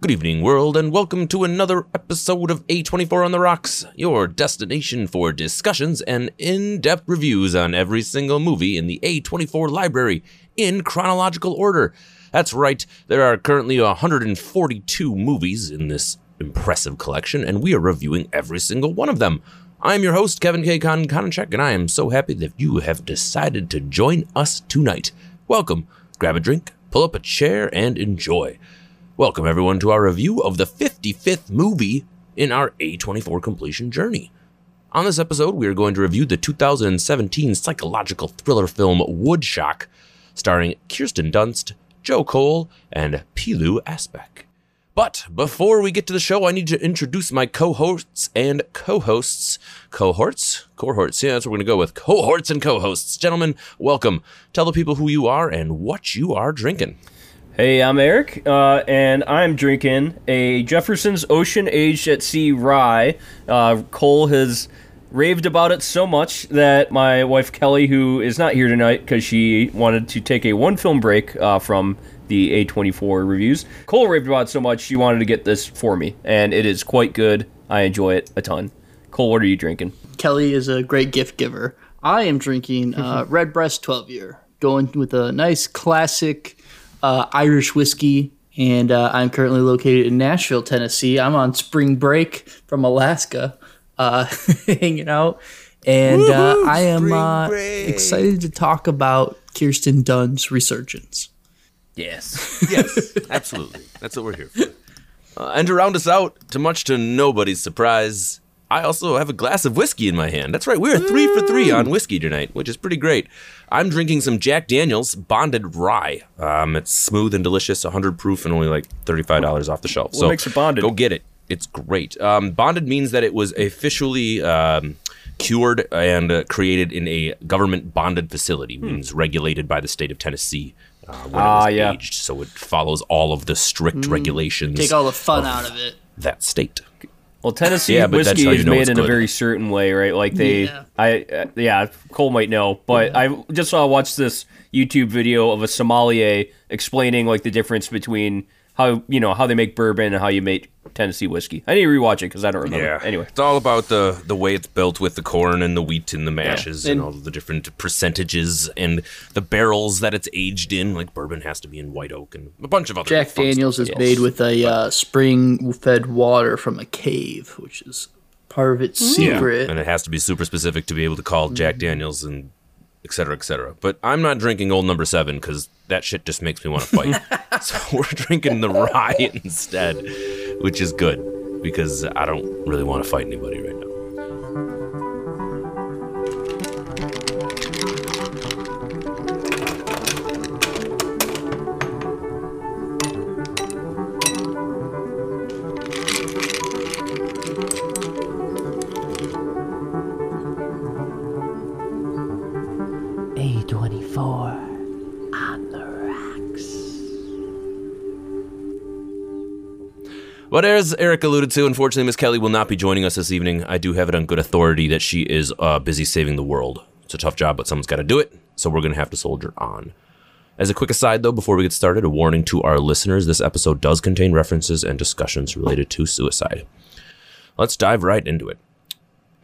Good evening, world, and welcome to another episode of A24 on the Rocks, your destination for discussions and in depth reviews on every single movie in the A24 library in chronological order. That's right, there are currently 142 movies in this impressive collection, and we are reviewing every single one of them. I'm your host, Kevin K. Con and I am so happy that you have decided to join us tonight. Welcome. Grab a drink, pull up a chair, and enjoy. Welcome, everyone, to our review of the 55th movie in our A24 completion journey. On this episode, we are going to review the 2017 psychological thriller film Woodshock, starring Kirsten Dunst, Joe Cole, and Pilou Asbæk. But before we get to the show, I need to introduce my co-hosts and co-hosts. Cohorts? Cohorts, yeah, that's what we're going to go with. Cohorts and co-hosts. Gentlemen, welcome. Tell the people who you are and what you are drinking. Hey, I'm Eric, uh, and I'm drinking a Jefferson's Ocean Aged at Sea Rye. Uh, Cole has raved about it so much that my wife Kelly, who is not here tonight because she wanted to take a one film break uh, from the A24 reviews, Cole raved about it so much she wanted to get this for me, and it is quite good. I enjoy it a ton. Cole, what are you drinking? Kelly is a great gift giver. I am drinking uh, Redbreast 12 year, going with a nice classic uh, Irish whiskey, and uh, I'm currently located in Nashville, Tennessee. I'm on spring break from Alaska, uh, hanging out, and uh, I am uh, excited to talk about Kirsten Dunst's resurgence. Yes. Yes, absolutely. That's what we're here for. Uh, and to round us out, to much to nobody's surprise, I also have a glass of whiskey in my hand. That's right, we are three for three on whiskey tonight, which is pretty great. I'm drinking some Jack Daniels Bonded Rye. Um, it's smooth and delicious, 100 proof, and only like $35 off the shelf. What makes it bonded? Go get it. It's great. Um, bonded means that it was officially um, cured and uh, created in a government bonded facility, means regulated by the state of Tennessee. Uh, when it Ah, was yeah. aged, so it follows all of the strict regulations Take all the fun out of it. that state. Well, Tennessee Yeah, whiskey how you is know made it's in a very certain way, right? Like they, Yeah. I, uh, yeah, Cole might know, but I just saw watch this YouTube video of a sommelier explaining like the difference between how you know how they make bourbon and how you make Tennessee whiskey. I need to rewatch it because I don't remember. Yeah. Anyway, it's all about the the way it's built with the corn and the wheat and the mashes and, And- all the different percentages and the barrels that it's aged in. Like bourbon has to be in white oak and a bunch of other. Things. Jack Daniels stuff. is made with a uh, spring fed water from a cave, which is part of its secret. and it has to be super specific to be able to call Jack Daniels and et cetera, et cetera. But I'm not drinking Old Number Seven because that shit just makes me want to fight. so we're drinking the rye instead, which is good because I don't really want to fight anybody right now. But as Eric alluded to, unfortunately, Miss Kelly will not be joining us this evening. I do have it on good authority that she is uh, busy saving the world. It's a tough job, but someone's got to do it, so we're going to have to soldier on. As a quick aside, though, before we get started, a warning to our listeners this episode does contain references and discussions related to suicide. Let's dive right into it.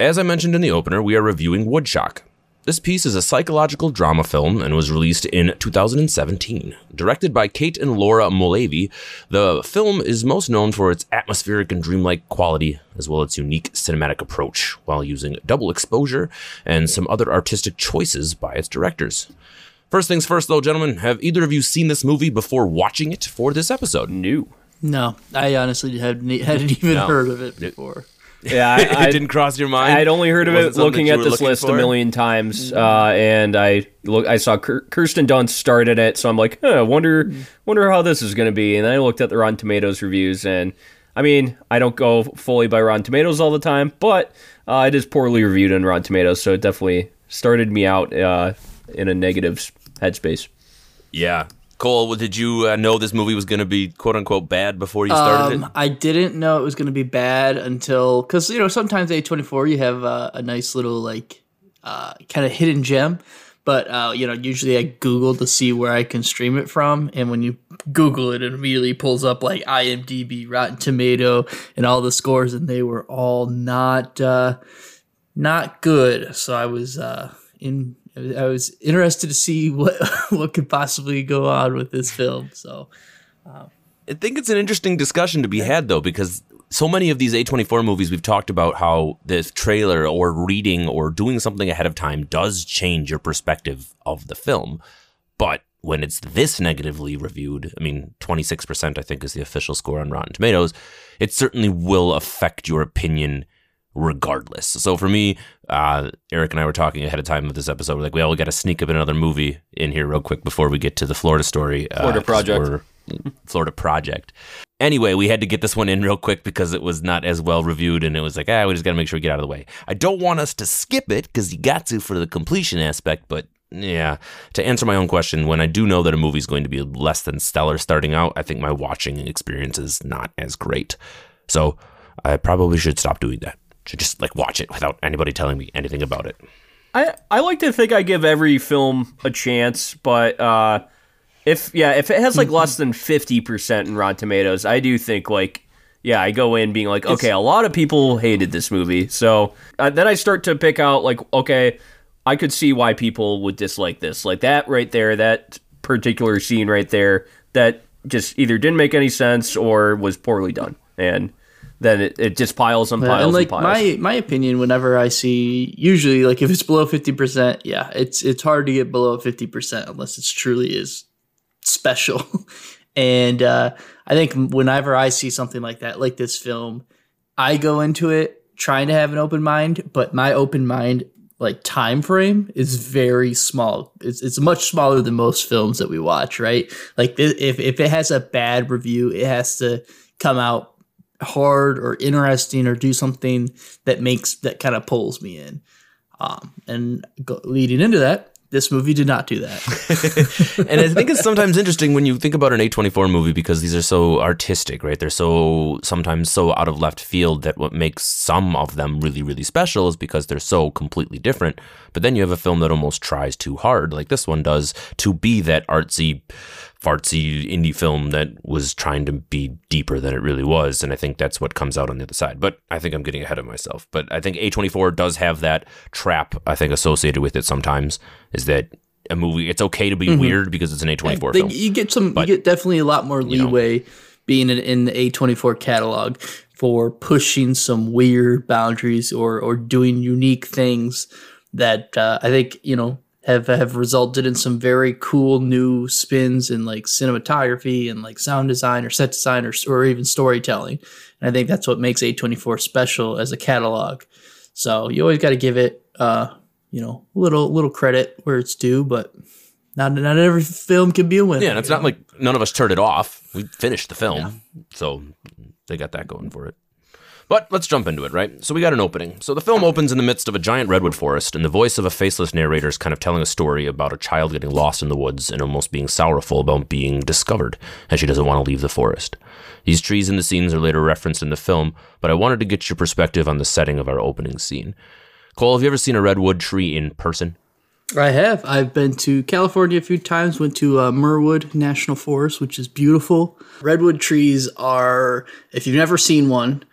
As I mentioned in the opener, we are reviewing Woodshock. This piece is a psychological drama film and was released in 2017. Directed by Kate and Laura Mulleavy, the film is most known for its atmospheric and dreamlike quality, as well as its unique cinematic approach, while using double exposure and some other artistic choices by its directors. First things first, though, gentlemen, have either of you seen this movie before watching it for this episode? new. No, I honestly hadn't, hadn't even No. heard of it before. Yeah, it I, I didn't cross your mind. I'd only heard of wasn't it looking at this looking list for? a million times, uh, and I look. I saw Kirsten Dunst started it, so I'm like, huh, wonder, wonder how this is going to be. And then I looked at the Rotten Tomatoes reviews, and I mean, I don't go fully by Rotten Tomatoes all the time, but uh, it is poorly reviewed on Rotten Tomatoes, so it definitely started me out uh, in a negative headspace. Yeah. Cole, did you uh, know this movie was going to be quote unquote bad before you started Um, it? I didn't know it was going to be bad until because you know sometimes A twenty four you have uh, a nice little like uh, kind of hidden gem, But uh, you know, usually I Google to see where I can stream it from, and when you Google it, it immediately pulls up like IMDb, Rotten Tomato, and all the scores, and they were all not uh, not good. So I was uh, in. I was interested to see what what could possibly go on with this film. So um. I think it's an interesting discussion to be had though, because so many of these A24 movies we've talked about how the trailer or reading or doing something ahead of time does change your perspective of the film. But when it's this negatively reviewed, I mean, 26% I think is the official score on Rotten Tomatoes, it certainly will affect your opinion regardless. So for me, uh, Eric and I were talking ahead of time of this episode. We're like, well, we got to sneak up another movie in here real quick before we get to the Florida story. uh, Project. Florida Project. Anyway, we had to get this one in real quick because it was not as well reviewed, and it was like, ah, we just got to make sure we get out of the way. I don't want us to skip it because you got to for the completion aspect, but yeah, to answer my own question, when I do know that a movie's going to be less than stellar starting out, I think my watching experience is not as great. So I probably should stop doing that. Should just like watch it without anybody telling me anything about it. I I like to think I give every film a chance, but uh, if yeah, if it has like less than fifty percent in Rotten Tomatoes, I do think like yeah, I go in being like, okay, a lot of people hated this movie, so uh, then I start to pick out like, okay, I could see why people would dislike this, like that right there, that particular scene right there, that just either didn't make any sense or was poorly done, and then it, it just piles and piles and like and piles. my my opinion, whenever I see usually like if it's below fifty percent, yeah, it's it's hard to get below fifty percent unless it's truly is special. and uh, I think whenever I see something like that, like this film, I go into it trying to have an open mind, but my open mind like time frame is very small. It's it's much smaller than most films that we watch, right? Like th- if if it has a bad review, it has to come out hard or interesting or do something that makes that kind of pulls me in. Um, and go, leading into that, this movie did not do that. and I think it's sometimes interesting when you think about an A24 movie because these are so artistic, right? They're so sometimes so out of left field that what makes some of them really, really special is because they're so completely different. But then you have a film that almost tries too hard, like this one does, to be that artsy, fartsy indie film that was trying to be deeper than it really was. And I think that's what comes out on the other side. But I think I'm getting ahead of myself. But I think A24 does have that trap, I think, associated with it sometimes, is that a movie, it's okay to be weird because it's an A24 They- film. you get some, But, you get definitely a lot more know. leeway being in, in the A24 catalog for pushing some weird boundaries or or doing unique things that uh, I think you know have have resulted in some very cool new spins in like cinematography and like sound design or set design or, or even storytelling. And I think that's what makes A24 special as a catalog. So you always got to give it, uh, you know, a little little credit where it's due, but not not every film can be a winner. yeah, and it's not like none of us turned it off. We finished the film. So they got that going for it. But let's jump into it, right? So we got an opening. So the film opens in the midst of a giant redwood forest, and the voice of a faceless narrator is kind of telling a story about a child getting lost in the woods and almost being sorrowful about being discovered, and she doesn't want to leave the forest. These trees and the scenes are later referenced in the film, but I wanted to get your perspective on the setting of our opening scene. Cole, have you ever seen a redwood tree in person? I have. I've been to California a few times. Went to uh, Muir Woods National Forest, which is beautiful. Redwood trees are, if you've never seen one,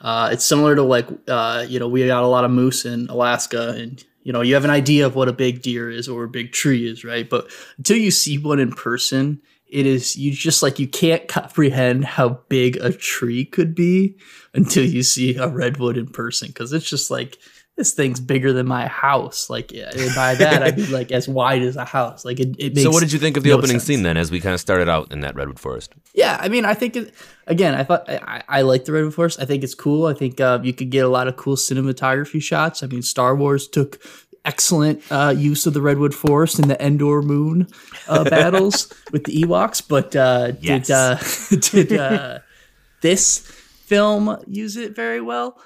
uh, it's similar to like, uh, you know, we got a lot of moose in Alaska, and you know, you have an idea of what a big deer is or a big tree is, right? But until you see one in person, it is you just like you can't comprehend how big a tree could be until you see a redwood in person because it's just like this thing's bigger than my house. Like by that I mean like as wide as a house. Like it. it makes So what did you think of the no opening sense. scene then as we kind of started out in that redwood forest? Yeah, I mean, I think it, again, I thought I, I like the Redwood Forest. I think it's cool. I think uh, you could get a lot of cool cinematography shots. I mean, Star Wars took excellent uh, use of the Redwood Forest in the Endor Moon uh, battles with the Ewoks, but uh, Yes. did uh, did uh, this film use it very well?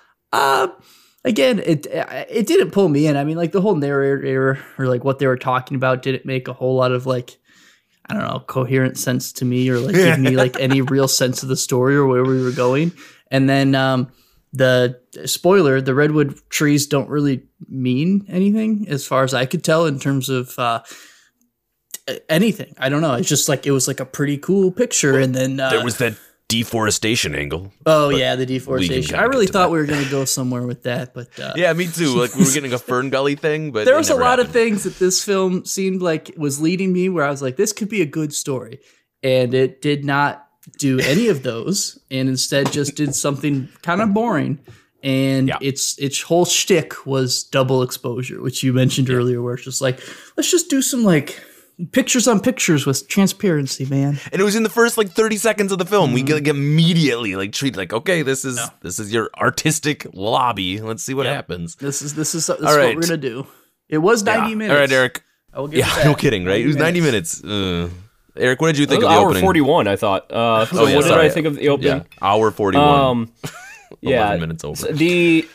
Uh, again, it it didn't pull me in. I mean, like the whole narrator or like what they were talking about didn't make a whole lot of like I don't know, coherent sense to me or like give me like any real sense of the story or where we were going. And then um the spoiler, the redwood trees don't really mean anything as far as I could tell in terms of uh, anything. I don't know. It's just like it was like a pretty cool picture, and then uh, There was that deforestation angle. oh yeah, the deforestation. I really thought that. we were gonna go somewhere with that, but uh, Yeah, me too. Like we were getting a FernGully thing, but there was a lot of things that this film seemed like was leading me where I was like, this could be a good story, and it did not do any of those, and instead just did something kind of boring. And Yeah. its its whole shtick was double exposure, which you mentioned earlier, where it's just like, let's just do some like pictures on pictures with transparency, man. and it was in the first like 30 seconds of the film. Mm-hmm. We get like, immediately like treat like, okay, this is this is your artistic lobby. Let's see what happens. This is this is, this is All right. what we're gonna do. It was ninety Yeah. minutes. All right, Eric. I will give Yeah, it that. no kidding, right? It was 90 minutes. Uh, Eric, what did you think of the hour opening? 41, I thought. Uh, so Oh, yeah, what did. I think of the opening? Yeah, hour 41. Um, yeah, 11 minutes over. The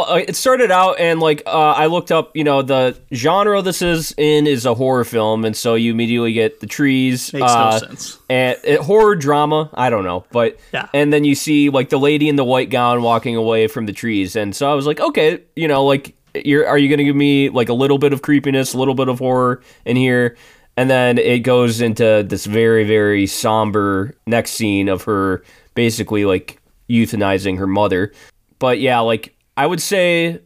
uh, it started out and like uh, I looked up, you know, the genre this is in is a horror film, and so you immediately get the trees. Makes uh, no sense. And it, horror drama, I don't know, but Yeah. and then you see like the lady in the white gown walking away from the trees, and so I was like, okay, you know, like you're are you gonna give me like a little bit of creepiness, a little bit of horror in here? And then it goes into this very, very somber next scene of her basically like euthanizing her mother. But yeah, like I would say,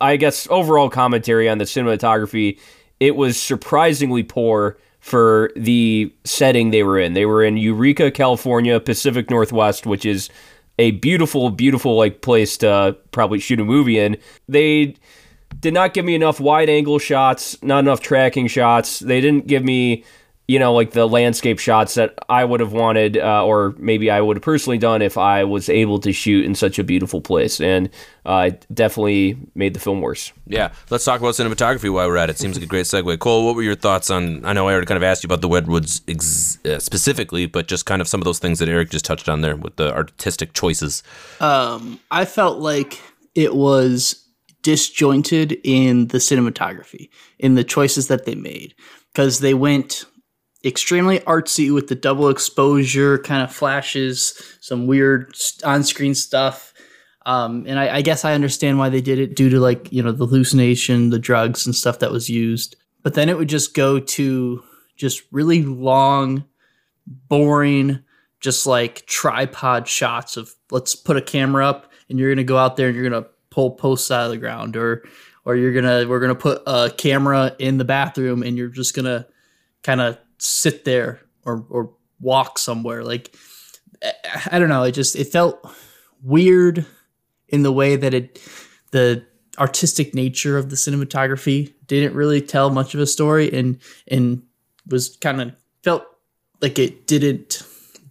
I guess overall commentary on the cinematography, it was surprisingly poor for the setting they were in. They were in Eureka, California, Pacific Northwest, which is a beautiful, beautiful like place to probably shoot a movie in. They did not give me enough wide angle shots, not enough tracking shots. They didn't give me, you know, like the landscape shots that I would have wanted, uh, or maybe I would have personally done if I was able to shoot in such a beautiful place. And uh, it definitely made the film worse. Yeah, let's talk about cinematography while we're at it. Seems like a great segue. Cole, what were your thoughts on? I know I already kind of asked you about the Redwoods ex- uh, specifically, but just kind of some of those things that Eric just touched on there with the artistic choices. um, I felt like it was disjointed in the cinematography, in the choices that they made, because they went extremely artsy with the double exposure kind of flashes, some weird on screen stuff. Um, and I, I guess I understand why they did it due to like, you know, the hallucination, the drugs and stuff that was used. But then it would just go to just really long, boring, just like tripod shots of let's put a camera up and you're gonna go out there and you're gonna pull posts out of the ground or or you're gonna we're gonna put a camera in the bathroom and you're just gonna kind of sit there or or walk somewhere. Like I- I don't know. It just it felt weird in the way that it the artistic nature of the cinematography didn't really tell much of a story and and was kind of felt like it didn't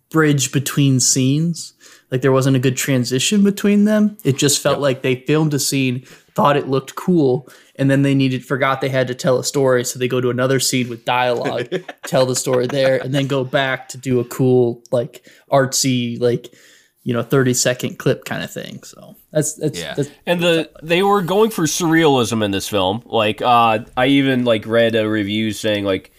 bridge between scenes. Like there wasn't a good transition between them. It just felt like they filmed a scene thought it looked cool and then they needed forgot they had to tell a story so they go to another scene with dialogue tell the story there and then go back to do a cool like artsy like you know 30 second clip kind of thing so that's that's, Yeah. that's And the they were going for surrealism in this film. Like uh, I even like read a review saying like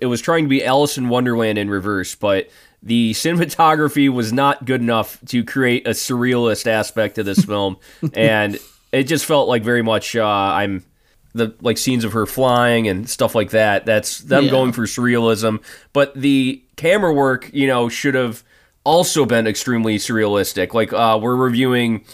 it was trying to be Alice in Wonderland in reverse, but the cinematography was not good enough to create a surrealist aspect to this film, and it just felt like very much uh, I'm the like scenes of her flying and stuff like that. That's them Yeah. going for surrealism, but the camera work, you know, should have also been extremely surrealistic. Like uh, we're reviewing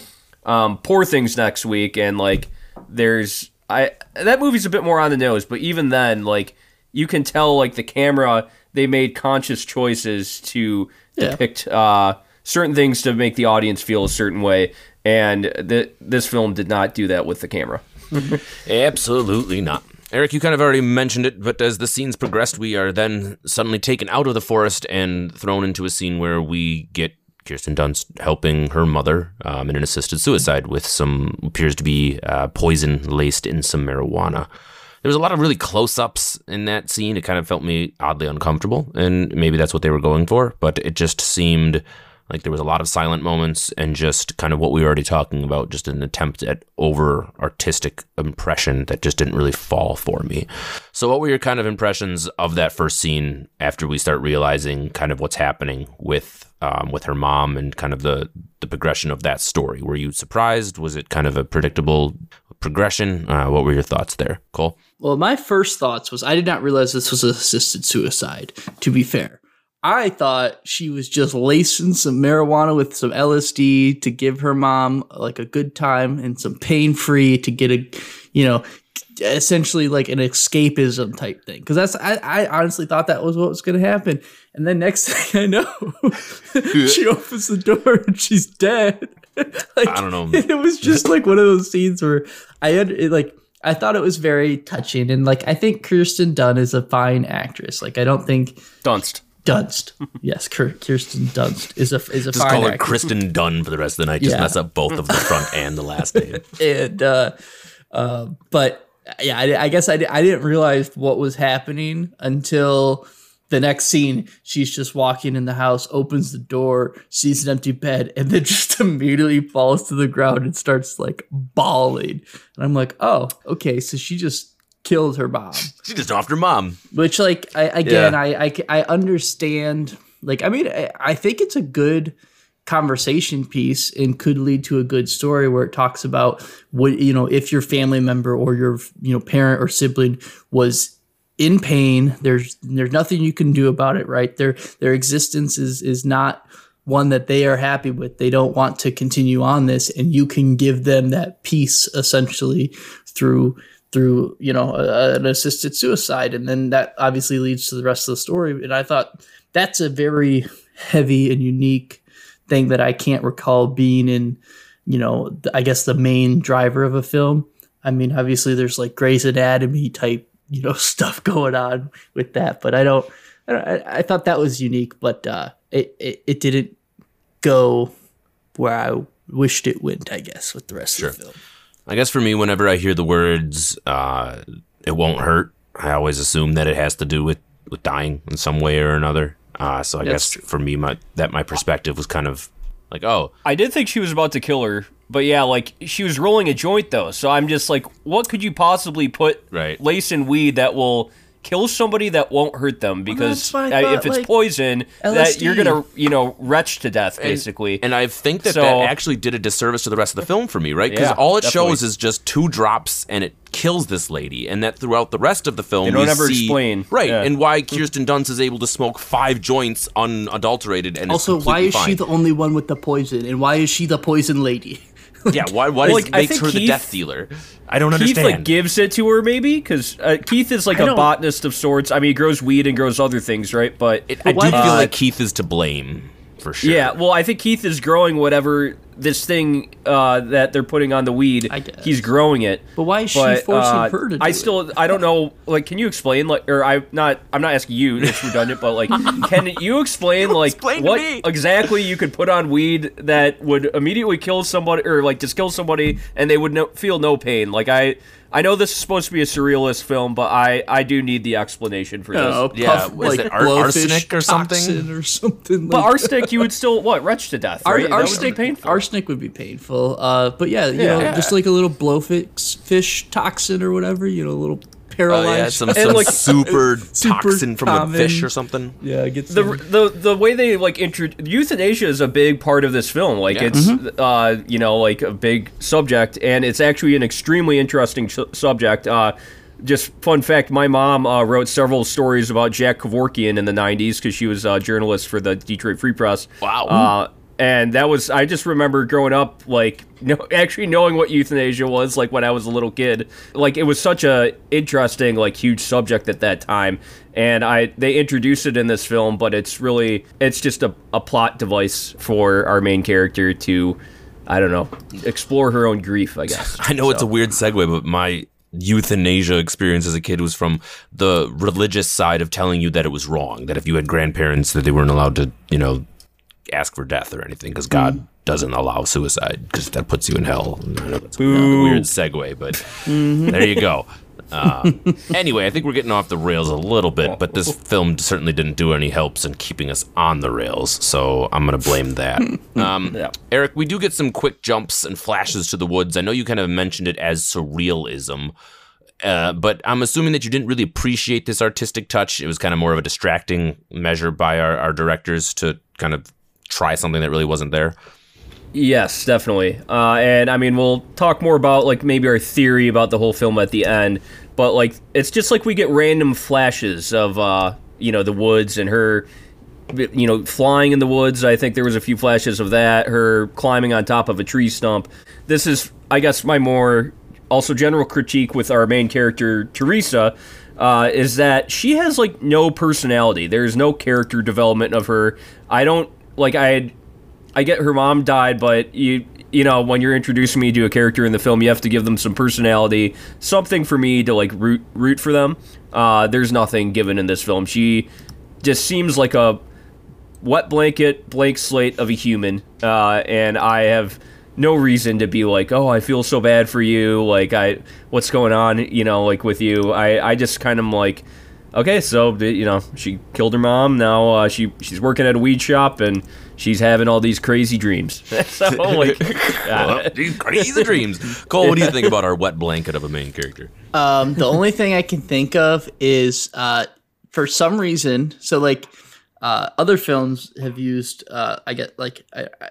um, Poor Things next week, and like there's I that movie's a bit more on the nose, but even then, like you can tell, like the camera they made conscious choices to Yeah. depict uh, certain things to make the audience feel a certain way, and th- this film did not do that with the camera. Absolutely not. Eric, you kind of already mentioned it, but as the scenes progressed, we are then suddenly taken out of the forest and thrown into a scene where we get Kirsten Dunst helping her mother um, in an assisted suicide with some appears to be uh, poison laced in some marijuana. There was a lot of really close ups in that scene. It kind of felt me oddly uncomfortable, and maybe that's what they were going for, but it just seemed like there was a lot of silent moments and just kind of what we were already talking about, just an attempt at over artistic impression that just didn't really fall for me. So, what were your kind of impressions of that first scene after we start realizing kind of what's happening with um, with her mom and kind of the the progression of that story? Were you surprised? Was it kind of a predictable progression? Uh, what were your thoughts there, Cole? Well, my first thoughts was I did not realize this was assisted suicide, to be fair. I thought she was just lacing some marijuana with some LSD to give her mom like a good time and some pain free to get a, you know, essentially like an escapism type thing. Cause that's, I, I honestly thought that was what was going to happen. And then next thing I know, she opens the door and she's dead. like, I don't know. It was just like one of those scenes where I had it, like, I thought it was very touching. And like, I think Kirsten Dunn is a fine actress. Like, I don't think Dunst. Dunst. yes, Kirsten Dunst is a is a Just fine call her actress. Kristen Dunn for the rest of the night. Just Yeah. mess up both of the front and the last name. and uh, uh, but yeah, I, I guess I, I didn't realize what was happening until the next scene. She's just walking in the house, opens the door, sees an empty bed, and then just immediately falls to the ground and starts like bawling. And I'm like, oh, okay, so she just killed her mom. She just offed her mom. which like I, again Yeah. I, I I understand like i mean I, I think it's a good conversation piece and could lead to a good story where it talks about what you know if your family member or your you know parent or sibling was in pain there's there's nothing you can do about it right their their existence is is not one that they are happy with they don't want to continue on this and you can give them that peace essentially through through you know a, an assisted suicide and then that obviously leads to the rest of the story. And i thought that's a very heavy and unique thing that i can't recall being in you know i guess the main driver of a film. I mean obviously there's like Grey's anatomy type you know stuff going on with that but i don't i, don't, I, thought that was unique but uh it, it it didn't go where i wished it went i guess with the rest of the film I guess for me, whenever I hear the words uh, "it won't hurt," I always assume that it has to do with, with dying in some way or another. Uh, so I That's guess true. for me, my that my perspective was kind of like, oh, I did think she was about to kill her, but yeah, like she was rolling a joint though, so I'm just like, what could you possibly put Right. lace and weed that will kill somebody that won't hurt them? Because that's why I uh, thought, if it's like, poison, that you're gonna you know retch to death basically. And I think that So- that actually did a disservice to the rest of the film for me, right? Because Yeah, all it definitely. shows is just two drops, and it kills this lady, and that throughout the rest of the film, They don't we ever see- explain. right? Yeah. And why Kirsten Dunst is able to smoke five joints unadulterated, and also is why is completely she the only one with the poison and why is she the poison lady fine. yeah? Why? Why Well, does like, I makes think her the death dealer? I don't Keith understand. like gives it to her maybe because uh, Keith is like I a botanist of sorts. I mean, he grows weed and grows other things, right? But It- I do why- feel Uh, like Keith is to blame for sure. Yeah, well, I think Keith is growing whatever this thing uh, that they're putting on the weed. I guess. He's growing it. But why is she forcing uh, her to do I it? still, I don't know. Like, can you explain? Like, or I'm not, I'm not asking you. It's redundant, but like, can you explain like Explain what exactly you could put on weed that would immediately kill somebody, or like just kill somebody, and they would no, feel no pain? Like, I, I know this is supposed to be a surrealist film, but I, I do need the explanation for this. Oh, Yeah, was like it ar- arsenic or something? or something. But arsenic, you would still what retch to death, Ar- right? That would arsenic, painful. arsenic would be painful. Uh, but yeah, you Yeah. know, just like a little blowfish fish toxin or whatever. You know, a little Oh yeah, some, some like, super, super toxin from a fish or something. yeah, it gets the the the way they like intro euthanasia is a big part of this film. Like Yeah. it's Mm-hmm. uh you know like a big subject, and it's actually an extremely interesting su- subject. Uh, just fun fact: my mom uh, wrote several stories about Jack Kevorkian in the '90s because she was a journalist for the Detroit Free Press. Wow. Uh, and that was I just remember growing up like no, actually knowing what euthanasia was like when I was a little kid. Like it was such a interesting like huge subject at that time. And I they introduced it in this film, but it's really it's just a, a plot device for our main character to I don't know, explore her own grief, I guess. I know it's a weird segue, but my euthanasia experience as a kid was from the religious side of telling you that it was wrong, that if you had grandparents that they weren't allowed to, you know, ask for death or anything because God doesn't allow suicide because that puts you in hell. I know that's a weird segue, but there you go. Uh, anyway, I think we're getting off the rails a little bit, but this film certainly didn't do any helps in keeping us on the rails, so I'm going to blame that. Um, Yeah. Eric, we do get some quick jumps and flashes to the woods. I know you kind of mentioned it as surrealism, uh, but I'm assuming that you didn't really appreciate this artistic touch. It was kind of more of a distracting measure by our, our directors to kind of try something that really wasn't there. Yes, definitely. Uh, and I mean, we'll talk more about like maybe our theory about the whole film at the end. But like, it's just like we get random flashes of uh, you know the woods and her, you know, flying in the woods. I think there was a few flashes of that. Her climbing on top of a tree stump. This is, I guess, my more also general critique with our main character Theresa. Uh, is that she has like no personality. There's no character development of her. I don't like I I get her mom died, but you you know when you're introducing me to a character in the film, you have to give them some personality, something for me to like root root for them. Uh, there's nothing given in this film. She just seems like a wet blanket, blank slate of a human, uh, and I have no reason to be like, oh, I feel so bad for you. Like I, what's going on? You know, like with you. I I just kind of like. Okay, so you know she killed her mom. Now uh, she she's working at a weed shop and she's having all these crazy dreams. so like, Well, uh, these crazy dreams. Cole, what do you think about our wet blanket of a main character? Um, the only thing I can think of is uh, for some reason. So like uh, other films have used. Uh, I get like. I, I,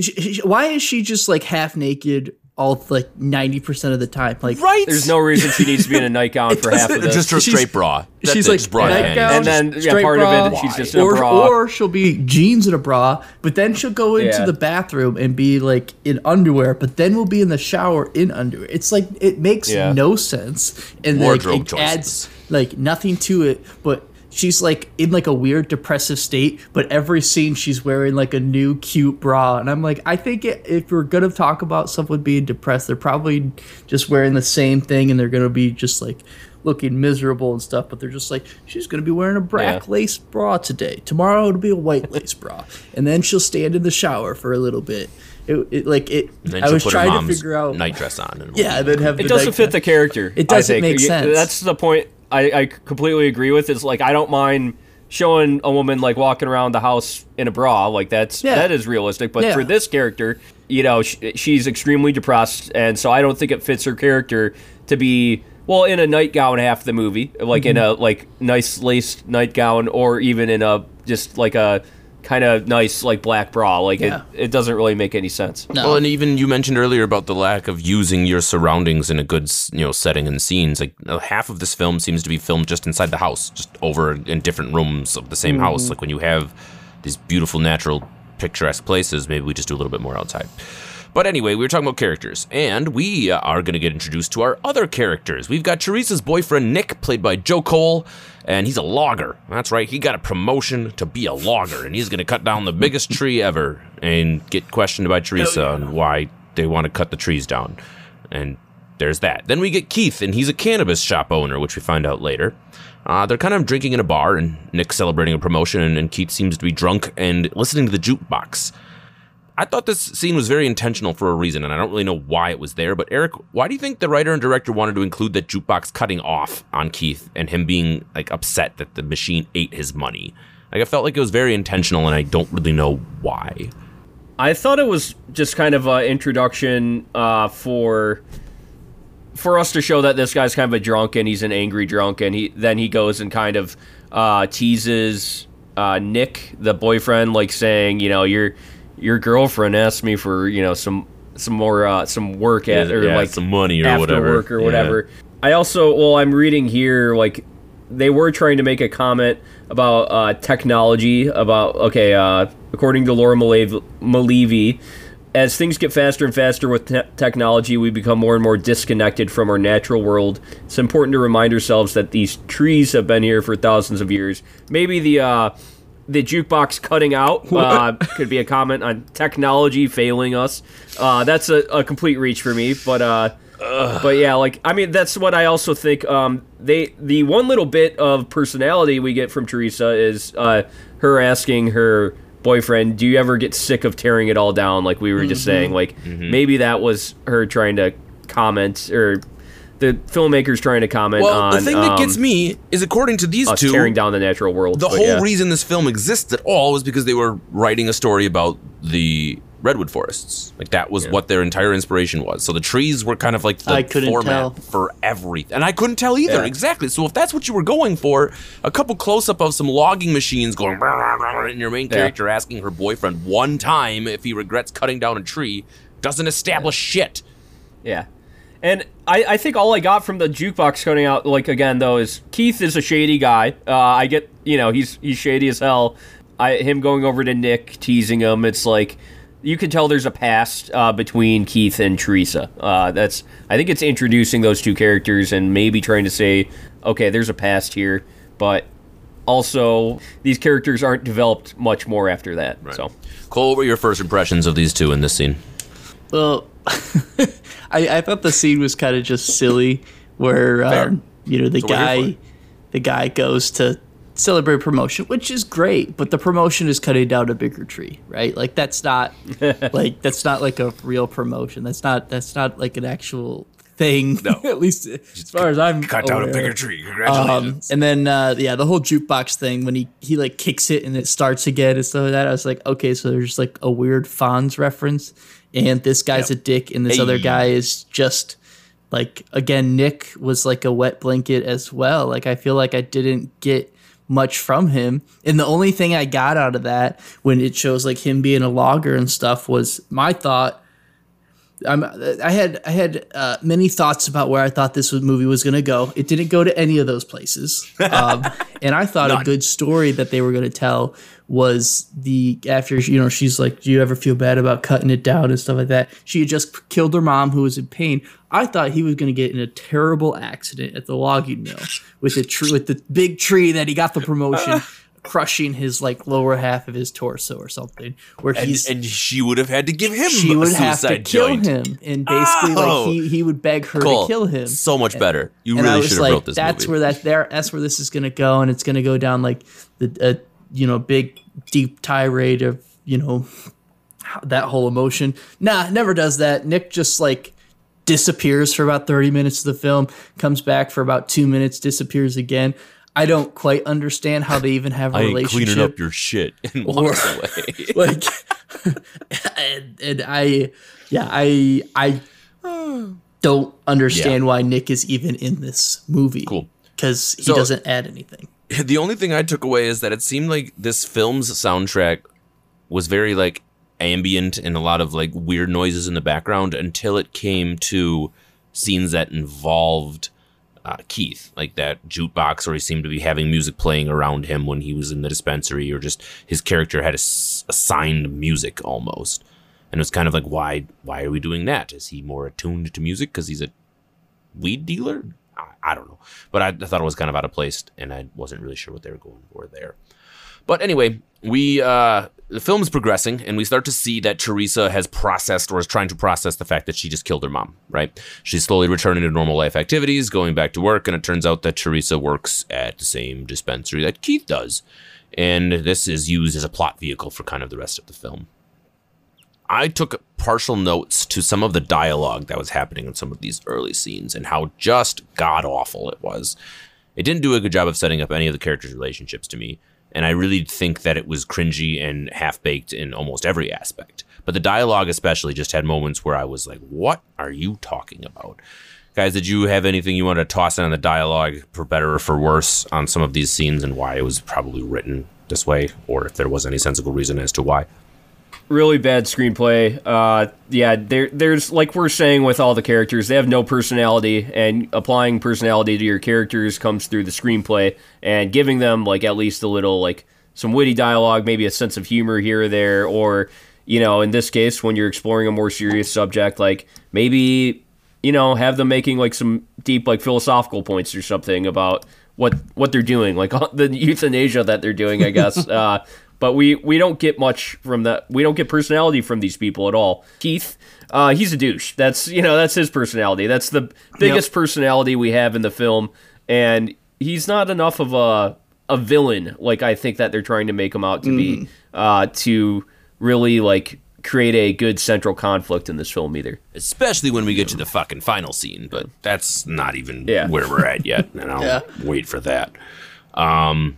sh- sh- why is she just like half naked all like ninety percent of the time? Like Right. there's no reason she needs to be in a nightgown for half of this. just her She's- straight bra. That's she's it, like just bra nightgown, panties. And then, yeah, straight part of it, she's just in a or, bra. Or she'll be jeans and a bra, but then she'll go into Yeah. the bathroom and be like in underwear, but then we'll be in the shower in underwear. It's like it makes Yeah. no sense, and like, it choices. adds like nothing to it. But she's like in like a weird depressive state, but every scene she's wearing like a new cute bra, and I'm like, I think it, if we're gonna talk about someone being depressed, they're probably just wearing the same thing, and they're gonna be just like looking miserable and stuff. But they're just like, she's gonna be wearing a black Yeah. lace bra today. Tomorrow it'll be a white lace bra, and then she'll stand in the shower for a little bit. It, it like it. I was trying to figure out. night dress on. And yeah, and then have it the doesn't night- fit the character. It doesn't make sense. That's the point. I, I completely agree with. It's like I don't mind showing a woman like walking around the house in a bra. Like that's Yeah. that is realistic. But Yeah. for this character, you know, sh she's extremely depressed, and so I don't think it fits her character to be. Well, in a nightgown half the movie, like in Mm-hmm. a like nice laced nightgown, or even in a just like a kind of nice like black bra. Like Yeah. it, it doesn't really make any sense. No. Well, and even you mentioned earlier about the lack of using your surroundings in a good, you know, setting and scenes. Like half of this film seems to be filmed just inside the house, just over in different rooms of the same mm-hmm. house. Like when you have these beautiful, natural, picturesque places, maybe we just do a little bit more outside. But anyway, we were talking about characters, and we uh, are going to get introduced to our other characters. We've got Theresa's boyfriend, Nick, played by Joe Cole, and he's a logger. That's right, he got a promotion to be a logger, and he's going to cut down the biggest tree ever and get questioned by Theresa on why they want to cut the trees down. And there's that. Then we get Keith, and he's a cannabis shop owner, which we find out later. Uh, they're kind of drinking in a bar, and Nick's celebrating a promotion, and Keith seems to be drunk and listening to the jukebox. I thought this scene was very intentional for a reason, and I don't really know why it was there. But Eric, why do you think the writer and director wanted to include that jukebox cutting off on Keith and him being like upset that the machine ate his money? Like I felt like it was very intentional, and I don't really know why. I thought it was just kind of an introduction uh, for for us to show that this guy's kind of a drunk and he's an angry drunk, and he then he goes and kind of uh, teases uh, Nick, the boyfriend, like saying, you know, your your girlfriend asked me for you know some some more uh, some work at or Yeah, like some money or after whatever. work or Yeah. whatever. I also, well, I'm reading here like they were trying to make a comment about uh, technology. About okay, uh, according to Laura Malev- Mulleavy, as things get faster and faster with te- technology, we become more and more disconnected from our natural world. It's important to remind ourselves that these trees have been here for thousands of years. Maybe the uh, the jukebox cutting out uh, could be a comment on technology failing us. Uh, that's a, a complete reach for me, but uh, but yeah, like I mean, that's what I also think. Um, they the one little bit of personality we get from Theresa is uh, her asking her boyfriend, "Do you ever get sick of tearing it all down?" Like we were just saying, like maybe that was her trying to comment or the filmmakers trying to comment Well, on the thing that gets um, me is according to these two, tearing down the natural world. the whole yeah. reason this film exists at all was because they were writing a story about the redwood forests. Like that was what their entire inspiration was. So the trees were kind of like the I couldn't format tell. for everything, and I couldn't tell either. Yeah. Exactly. So if that's what you were going for, a couple close up of some logging machines going, and your main Yeah. character asking her boyfriend one time if he regrets cutting down a tree doesn't establish shit. Yeah. And I, I think all I got from the jukebox cutting out, like again though, is Keith is a shady guy. Uh, I get, you know, he's he's shady as hell. I him going over to Nick, teasing him. It's like you can tell there's a past uh, between Keith and Theresa. Uh, that's I think it's introducing those two characters and maybe trying to say, okay, there's a past here, but also these characters aren't developed much more after that. So Cole, what were your first impressions of these two in this scene? Well, I, I thought the scene was kind of just silly, where um, you know the So we're here for guy, the guy goes to celebrate promotion, which is great, but the promotion is cutting down a bigger tree, right? Like that's not like that's not like a real promotion. That's not that's not like an actual thing. No. at least as far as I'm cut aware. Down a bigger tree. Um, and then uh, yeah, the whole jukebox thing when he he like kicks it and it starts again and stuff like that. I was like, okay, so there's like a weird Fonz reference, and this guy's a dick, and this other guy is just like again. Nick was like a wet blanket as well. Like I feel like I didn't get much from him, and the only thing I got out of that when it shows like him being a logger and stuff was my thought. I'm, I had I had uh, many thoughts about where I thought this movie was going to go. It didn't go to any of those places, um, and I thought a good story that they were going to tell was the after you know she's like, "Do you ever feel bad about cutting it down and stuff like that?" She had just killed her mom, who was in pain. I thought he was going to get in a terrible accident at the logging mill with the tree with the big tree that he got the promotion. Crushing his like lower half of his torso or something, where And, he's and she would have had to give him she a would have to kill joint. him, and basically, Oh. like he, he would beg her Cole, to kill him. So much better. You really should have like, wrote this "That's movie. where that there. That's where this is gonna go, and it's gonna go down like the uh, you know big deep tirade of you know that whole emotion." Nah, never does that. Nick just like disappears for about thirty minutes of the film, comes back for about two minutes, disappears again. I don't quite understand how they even have a I relationship cleaning up your shit and walks away. like and, and i yeah i i don't understand Yeah. why nick is even in this movie Cool. because he So- doesn't add anything the only thing I took away is that it seemed like this film's soundtrack was very like ambient and a lot of like weird noises in the background until it came to scenes that involved uh, Keith, like that jukebox where he seemed to be having music playing around him when he was in the dispensary, or just his character had a s- assigned music almost. And it was kind of like, why? Why are we doing that? Is he more attuned to music because he's a weed dealer? I, I don't know, but I, I thought it was kind of out of place, and I wasn't really sure what they were going for there. But anyway, we uh, the film is progressing, and we start to see that Theresa has processed or is trying to process the fact that she just killed her mom. Right? She's slowly returning to normal life activities, going back to work, and it turns out that Theresa works at the same dispensary that Keith does, and this is used as a plot vehicle for kind of the rest of the film. I took partial notes to some of the dialogue that was happening in some of these early scenes and how just god awful it was. It didn't do a good job of setting up any of the characters' relationships to me, and I really think that it was cringy and half baked in almost every aspect. But the dialogue, especially, just had moments where I was like, what are you talking about? Guys, did you have anything you wanted to toss in on the dialogue, for better or for worse, on some of these scenes and why it was probably written this way, or if there was any sensible reason as to why? Really bad screenplay. Uh, yeah, there, there's like we're saying with all the characters, they have no personality, and applying personality to your characters comes through the screenplay and giving them like at least a little like some witty dialogue, maybe a sense of humor here or there, or you know, in this case, when you're exploring a more serious subject, like maybe you know have them making like some deep like philosophical points or something about what what they're doing, like the euthanasia that they're doing, I guess. uh, but we we don't get much from that. We don't get personality from these people at all. Keith, uh, he's a douche. That's you know that's his personality. That's the biggest personality we have in the film, and he's not enough of a a villain like I think that they're trying to make him out to be uh, to really like create a good central conflict in this film either. especially when we get to the fucking final scene. But that's not even Yeah. where we're at yet, and I'll Yeah. wait for that. Um,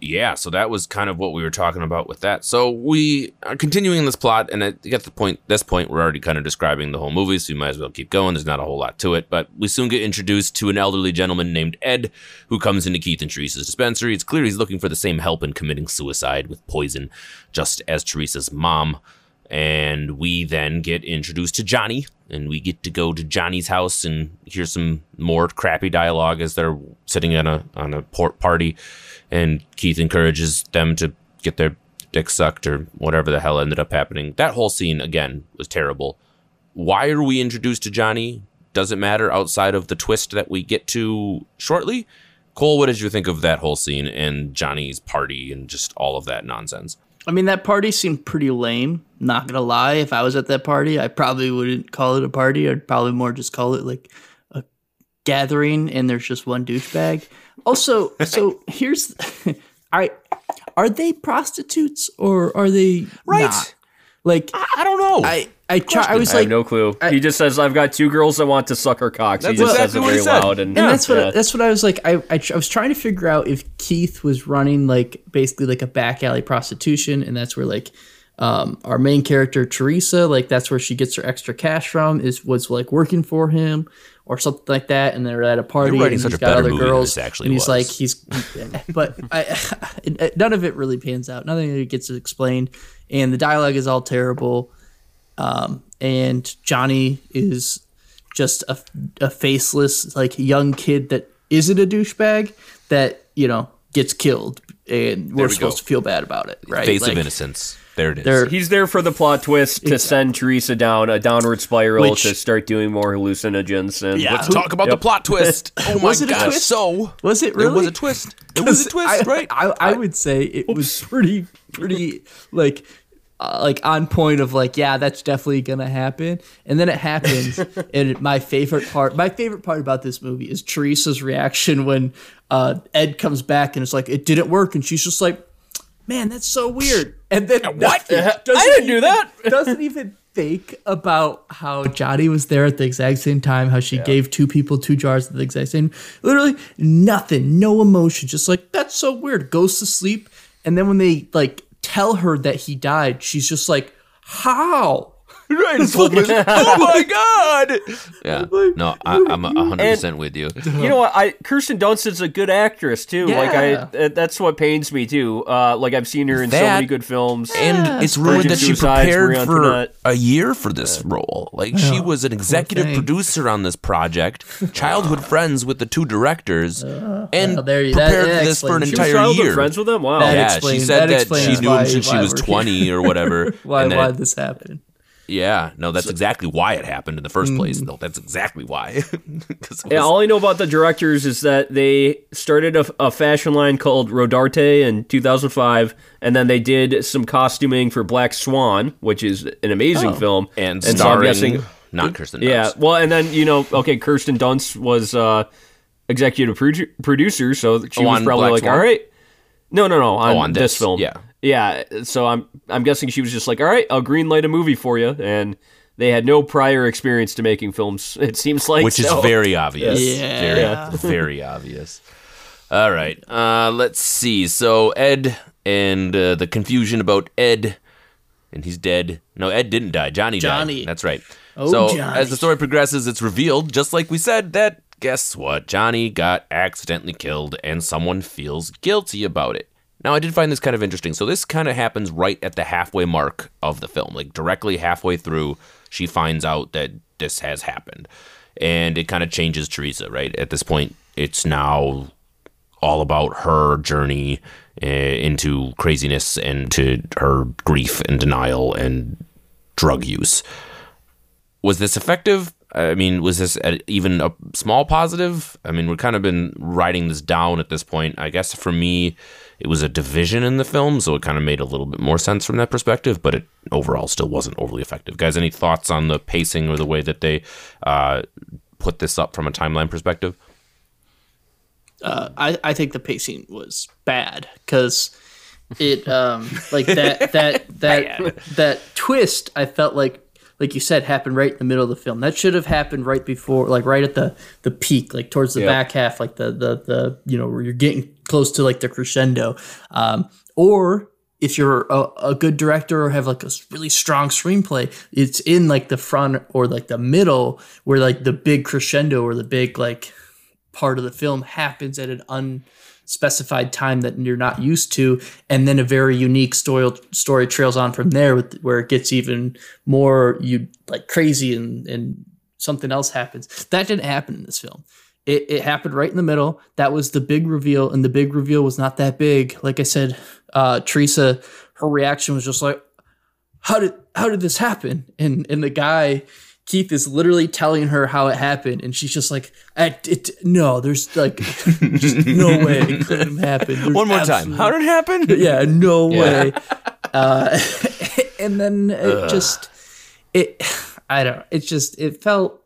yeah, so that was kind of what we were talking about with that. So we are continuing this plot, and at the point, this point, we're already kind of describing the whole movie, so you might as well keep going. There's not a whole lot to it, but we soon get introduced to an elderly gentleman named Ed, who comes into Keith and Theresa's dispensary. It's clear he's looking for the same help in committing suicide with poison, just as Theresa's mom. And we then get introduced to Johnny, and we get to go to Johnny's house and hear some more crappy dialogue as they're sitting on a on a port party, and Keith encourages them to get their dick sucked or whatever the hell ended up happening. That whole scene again was terrible. Why are we introduced to Johnny? Doesn't matter outside of the twist that we get to shortly. Cole, what did you think of that whole scene and Johnny's party and just all of that nonsense? I mean, that party seemed pretty lame. Not gonna lie, if I was at that party, I probably wouldn't call it a party. I'd probably more just call it like a gathering, and there's just one douchebag. Also, so here's, I are they prostitutes or are they Right. not? Like I don't know. I, I try. I was I like, have no clue. I- he just says, "I've got two girls that want to suck her cocks." He That's just exactly says it what he very said. loud, and, and that's what yeah. that's what I was like. I, I I was trying to figure out if Keith was running like basically like a back alley prostitution, and that's where like um, our main character Theresa, like that's where she gets her extra cash from, is was like working for him or something like that. And they're at a party, writing and such he's a got better other movie than girls, this actually and he's was. like he's, but I none of it really pans out. Nothing really gets explained, and the dialogue is all terrible. Um, and Johnny is just a, a faceless like young kid that isn't a douchebag that you know gets killed and we're we supposed go. to feel bad about it right Face Like, of innocence. There it is. they're- He's there for the plot twist to send Theresa down a downward spiral Which- to start doing more hallucinogens. And Yeah. Let's Who- talk about the plot twist. Oh my Was it a gosh! twist? So was it There really was a twist. It was a twist, I, right? I, I would say it was pretty pretty like uh, like on point of like yeah that's definitely gonna happen and then it happens and my favorite part my favorite part about this movie is Theresa's reaction when uh, Ed comes back and it's like it didn't work and she's just like man that's so weird and then what I didn't do that. doesn't even think about how Johnny was there at the exact same time, how she gave two people two jars at the exact same. Literally nothing, no emotion, just like that's so weird. Goes to sleep, and then when they like tell her that he died, she's just like, how? Right. It's fucking, oh my god! Yeah. No, I, I'm hundred percent with you. You know what? I Kirsten Dunst's a good actress too. Like I, uh, that's what pains me too. Uh, like I've seen her in so many good films. And it's rumored that she prepared Marie for Antoinette. a year for this role. Like she was an executive producer on this project, childhood friends with the two directors, and well, there you- that- prepared that for this for an explains- She was entire childhood year. friends with them. Wow. That yeah, explains- she said that that, she knew why- him since she was 20 or whatever. Why and then why this happened? Yeah, no, that's exactly why it happened in the first place. though. that's exactly why. it Yeah, all I know about the directors is that they started a, a fashion line called Rodarte in 2005, and then they did some costuming for Black Swan, which is an amazing film. and so I'm starring guessing- not Kirsten Dunst. yeah, well, and then you know, okay, Kirsten Dunst was uh, executive produ- producer, so she Oh, was probably Black like, Swan? all right, no, no, no, on, Oh, on this, this, film, yeah. Yeah. So I'm I'm guessing she was just like, all right, I'll greenlight a movie for you, and they had no prior experience to making films. It seems like, which is very obvious. Yeah. Very, Yeah. very obvious. All right. Uh, let's see. So Ed and uh, the confusion about Ed, and he's dead. No, Ed didn't die. Johnny, Johnny. died. That's right. Oh, so Johnny. as the story progresses, it's revealed, just like we said, that guess what? Johnny got accidentally killed, and someone feels guilty about it. Now, I did find this kind of interesting. So this kind of happens right at the halfway mark of the film, like directly halfway through. She finds out that this has happened, and it kind of changes Theresa. Right at this point, it's now all about her journey uh, into craziness and to her grief and denial and drug use. Was this effective? I mean, was this a, even a small positive? I mean, we've kind of been writing this down at this point. I guess for me, it was a division in the film, so it kind of made a little bit more sense from that perspective, but it overall still wasn't overly effective. Guys, any thoughts on the pacing or the way that they uh, put this up from a timeline perspective? uh, I, I think the pacing was bad because it um like that that that that twist I felt like like you said happened right in the middle of the film that should have happened right before like right at the the peak like towards the Yep. back half like the the the you know where you're getting close to like the crescendo. Um, or if you're a, a good director or have like a really strong screenplay, it's in like the front or like the middle where like the big crescendo or the big like part of the film happens at an unspecified time that you're not used to, and then a very unique story story trails on from there, with, where it gets even more you like crazy and and something else happens. That didn't happen in this film. It, it happened right in the middle. That was the big reveal, and the big reveal was not that big. Like I said, uh, Theresa, her reaction was just like, "How did how did this happen?" And and the guy Keith is literally telling her how it happened, and she's just like, I, it, "No, there's like, just no way it couldn't have happened." There's One more time. How did it happen? yeah, no way. Uh, and then it just it I don't know. It just it felt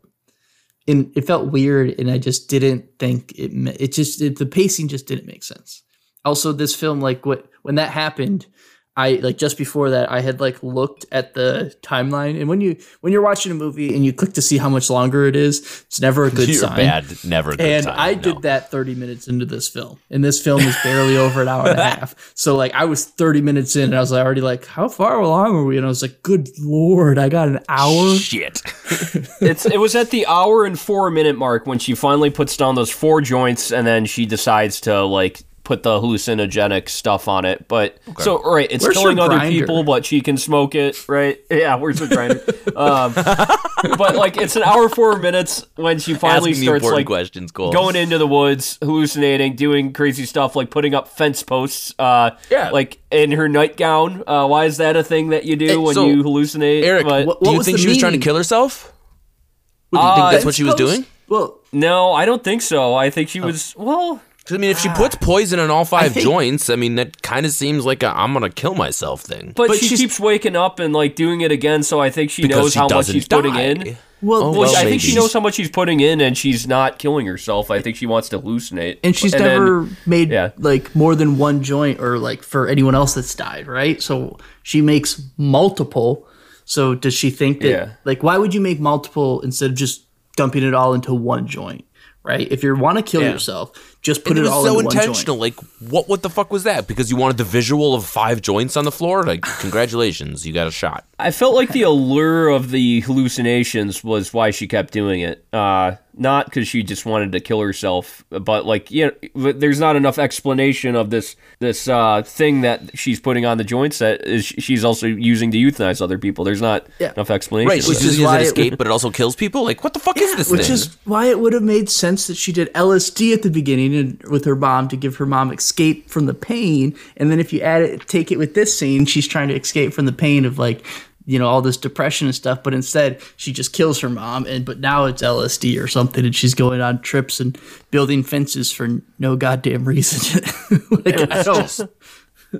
in it felt weird, and I just didn't think it. ma- It just it, the pacing just didn't make sense. Also, this film like what when that happened. I like just before that I had like looked at the timeline and when you when you're watching a movie and you click to see how much longer it is it's never a good You're sign bad. Never a good and time. I no. did that 30 minutes into this film. And this film is barely over an hour and a half. So like I was 30 minutes in and I was already like, how far along are we? And I was like, good lord, I got an hour. Shit. it's it was at the hour and four minute mark when she finally puts down those four joints and then she decides to like put the hallucinogenic stuff on it but so right it's Where's killing other people but she can smoke it right yeah where's the grinder um, but like it's an hour four minutes when she finally Asking the starts like questions, Cole. going into the woods, hallucinating, doing crazy stuff like putting up fence posts. Uh, Yeah. like in her nightgown. Uh, why is that a thing that you do Hey, when so, you hallucinate? Eric, But- what- do you think the she was trying to kill herself? do you Uh, think that's what she was doing? Well, no, I don't think so. I think she was well. 'Cause, I mean, if she ah. puts poison in all five think- joints, I mean, that kind of seems like a I'm gonna kill myself thing. But, But she she's- keeps waking up and like doing it again, so I think she Because knows she how much doesn't she's putting die. in. well, Oh, Well, well, I think maybe. she knows how much she's putting in, and she's not killing herself. I think she wants to hallucinate. and she's then- never made yeah. like more than one joint or like for anyone else that's died, right? So she makes multiple. So does she think that Yeah. like why would you make multiple instead of just dumping it all into one joint? Right? If you want to kill Yeah. yourself, just put it it, was all so into one intentional. joint. Like, what? What the fuck was that? Because you wanted the visual of five joints on the floor. Like, congratulations, you got a shot. I felt like the allure of the hallucinations was why she kept doing it. Uh, not because she just wanted to kill herself, but like, yeah, but there's not enough explanation of this this uh, thing that she's putting on the joints that is she's also using to euthanize other people. There's not Yeah. enough explanation. Right, of she's that. Which is using it as why an it- escape, but it also kills people. Like, what the fuck is this Which thing? is why it would have made sense that she did LSD at the beginning and with her mom to give her mom escape from the pain, and then if you add it, take it with this scene, she's trying to escape from the pain of like, you know, all this depression and stuff. But instead, she just kills her mom, and but now it's LSD or something, and she's going on trips and building fences for no goddamn reason. like, I don't,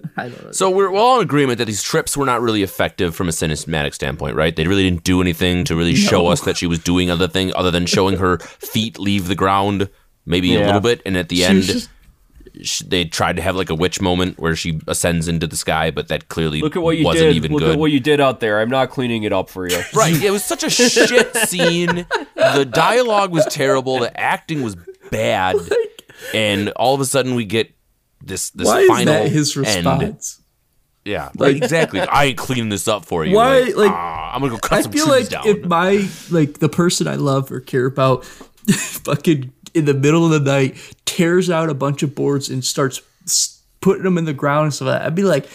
I don't know. So we're, we're all in agreement that these trips were not really effective from a cinematic standpoint, right? They really didn't do anything to really show us that she was doing other thing other than showing her feet leave the ground, maybe a little bit, and at the She end. just- sh they tried to have like a witch moment where she ascends into the sky, but that clearly Look at what you wasn't did. even Look good. at what you did out there. I'm not cleaning it up for you. Right. It was such a shit scene. The dialogue was terrible. The acting was bad. And all of a sudden we get this this Why is final that his end. response? Yeah. Right, exactly. I ain't cleaning this up for you. Why, like, "Ah, I'm gonna go cut this shit. I some feel trees like down. if my like the person I love or care about fucking in the middle of the night tears out a bunch of boards and starts putting them in the ground and stuff like that, I'd be like,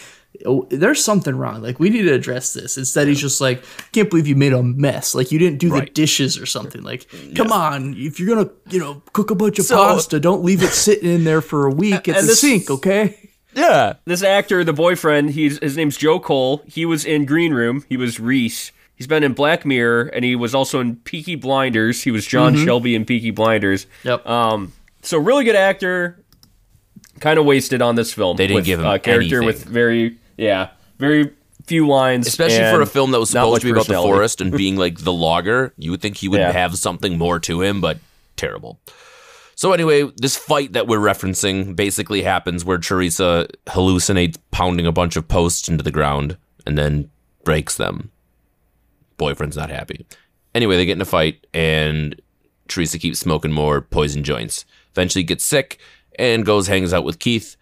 oh, there's something wrong. Like we need to address this. Instead, he's just like, can't believe you made a mess. Like you didn't do the dishes or something. Like, come on, if you're gonna, you know, cook a bunch of So- pasta, don't leave it sitting in there for a week at And the this- sink, okay? yeah. this actor, the boyfriend, he's his name's Joe Cole. He was in Green Room. He was Reece. He's been in Black Mirror, and he was also in Peaky Blinders. He was John Shelby in Peaky Blinders. Yep. Um, so really good actor. Kind of wasted on this film. They didn't with, give him a character anything. with very yeah very few lines, Especially for a film that was supposed to be about the forest and being like the logger, you would think he would Yeah. have something more to him, but terrible. So anyway, this fight that we're referencing basically happens where Theresa hallucinates pounding a bunch of posts into the ground and then breaks them. Boyfriend's not happy. Anyway, they get in a fight and Theresa keeps smoking more poison joints. Eventually gets sick and goes hangs out with Keith.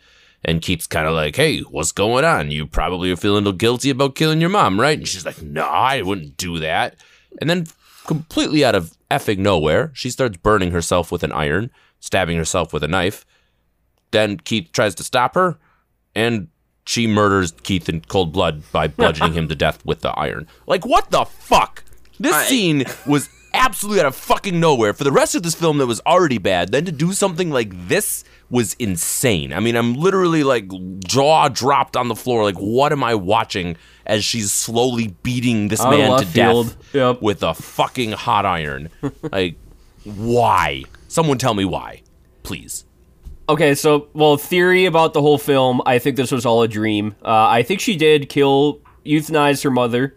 And Keith's kind of like, "Hey, what's going on? You probably are feeling a little guilty about killing your mom, right?" And she's like, "No, I wouldn't do that." And then, completely out of effing nowhere, she starts burning herself with an iron, stabbing herself with a knife. Then Keith tries to stop her, and she murders Keith in cold blood by bludgeoning him to death with the iron. Like, what the fuck? This scene was absolutely out of fucking nowhere. For the rest of this film that was already bad, then to do something like this was insane. I mean, I'm literally like jaw dropped on the floor. Like, what am I watching as she's slowly beating this Out man to field. death Yep. with a fucking hot iron? like, why? Someone tell me why, please. Okay, so well, theory about the whole film. I think this was all a dream. Uh, I think she did kill, euthanize her mother,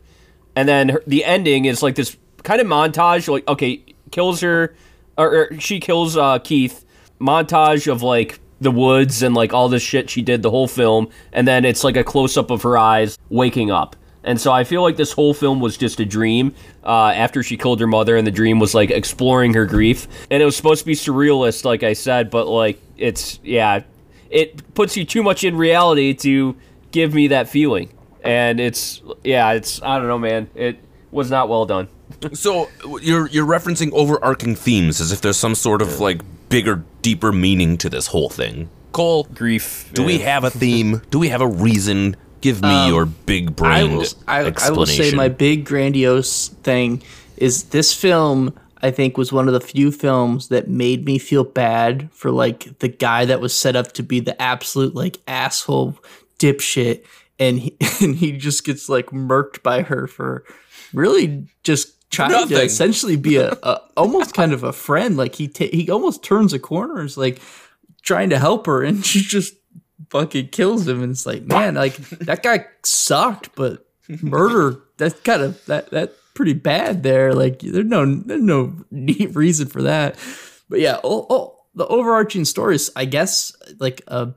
and then her, the ending is like this kind of montage. Like, okay, kills her, or, or she kills uh, Keith. Montage of like the woods and like all this shit she did the whole film, and then it's like a close up of her eyes waking up. And so I feel like this whole film was just a dream uh, after she killed her mother, and the dream was like exploring her grief. And it was supposed to be surrealist, like I said, but like it's, yeah, it puts you too much in reality to give me that feeling. And it's, yeah, it's, I don't know, man. It was not well done. So you're you're referencing overarching themes as if there's some sort of like bigger, deeper meaning to this whole thing. Cole, Grief. do we have a theme? Do we have a reason? Give me um, your big brained will, I, I will say my big grandiose thing is this film I think was one of the few films that made me feel bad for like the guy that was set up to be the absolute like asshole dipshit and he and he just gets like murked by her for really just trying to essentially be a, a almost kind of a friend. Like he ta- he almost turns a corner is like trying to help her and she just fucking kills him and it's like man like that guy sucked but murder that's kind of that that pretty bad there. Like there's no there's no neat reason for that. But yeah oh, oh the overarching story is i guess like a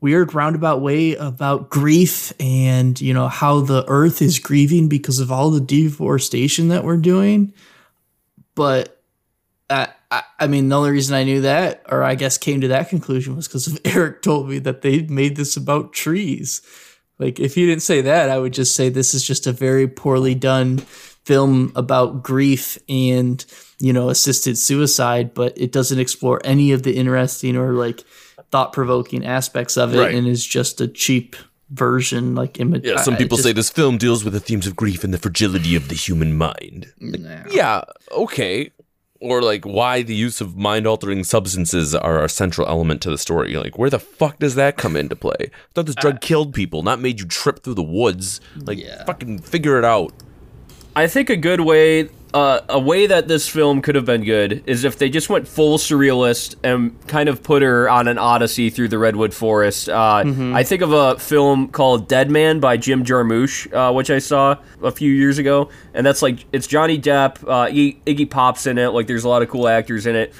weird roundabout way about grief and you know how the earth is grieving because of all the deforestation that we're doing. But I, I, I mean, the only reason I knew that, or I guess came to that conclusion, was because Eric told me that they made this about trees. Like, if he didn't say that, I would just say this is just a very poorly done film about grief and, you know, assisted suicide, but it doesn't explore any of the interesting or like thought provoking aspects of it Right. and is just a cheap version. Like, imi- yeah, some people just- say this film deals with the themes of grief and the fragility of the human mind. Yeah, okay. Or like why the use of mind altering substances are a central element to the story. Like where the fuck does that come into play? I thought this drug uh, killed people, not made you trip through the woods. Like Yeah. fucking figure it out. I think a good way, uh, a way that this film could have been good is if they just went full surrealist and kind of put her on an odyssey through the redwood forest. Uh, I think of a film called Dead Man by Jim Jarmusch, uh, which I saw a few years ago, and that's like it's Johnny Depp, uh, Iggy, Iggy Pop's in it. Like there's a lot of cool actors in it.